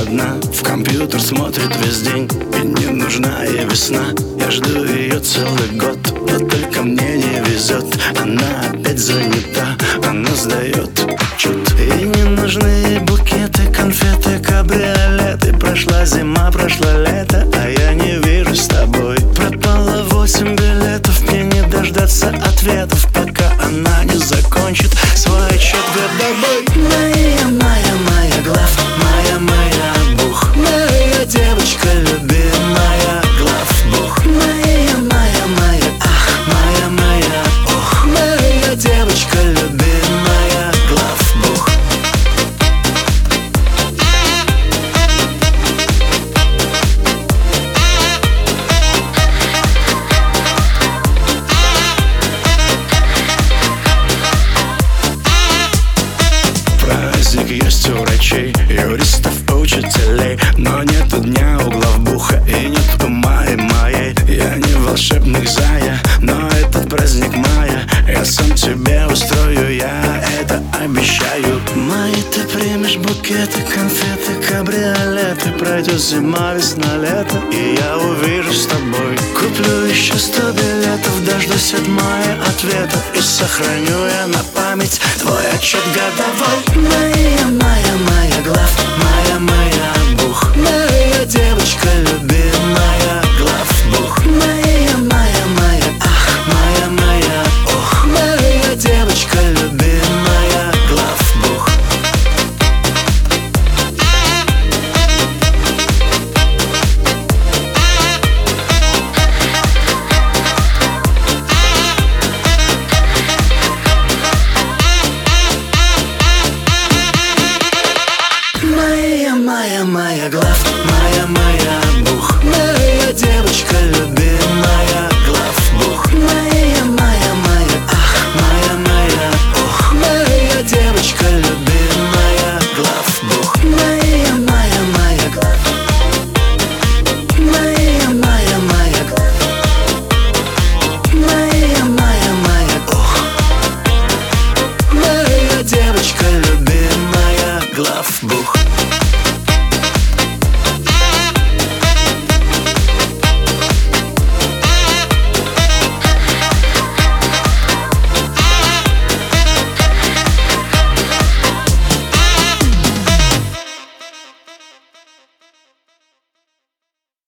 одна. В компьютер смотрит весь день. И не нужна ей весна. Я жду ее целый год. Но только мне не везет Она опять занята. Она сдает отчет И не нужны букеты, конфеты, кабриолеты. Прошла зима, прошло лето А я не вижу с тобой. Пропало восемь билетов. Мне не дождаться ответов Пока она не закончит Свой отчет годовой есть врачей, юристов, учителей. Но нету дня у главбуха и нету мая. Моей Я не волшебник зая, но этот праздник мая. Я сам тебе устрою, я это обещаю. Май, ты примешь букеты, конфеты, кабриолеты Пройдет зима, весна, лето, и я увижу с тобой. Куплю еще сто билетов, дождусь от мая ответа И сохраню я на память твой отчет годовой. Моя, моя, моя Моя, моя главная, моя, моя бух Моя девочка любит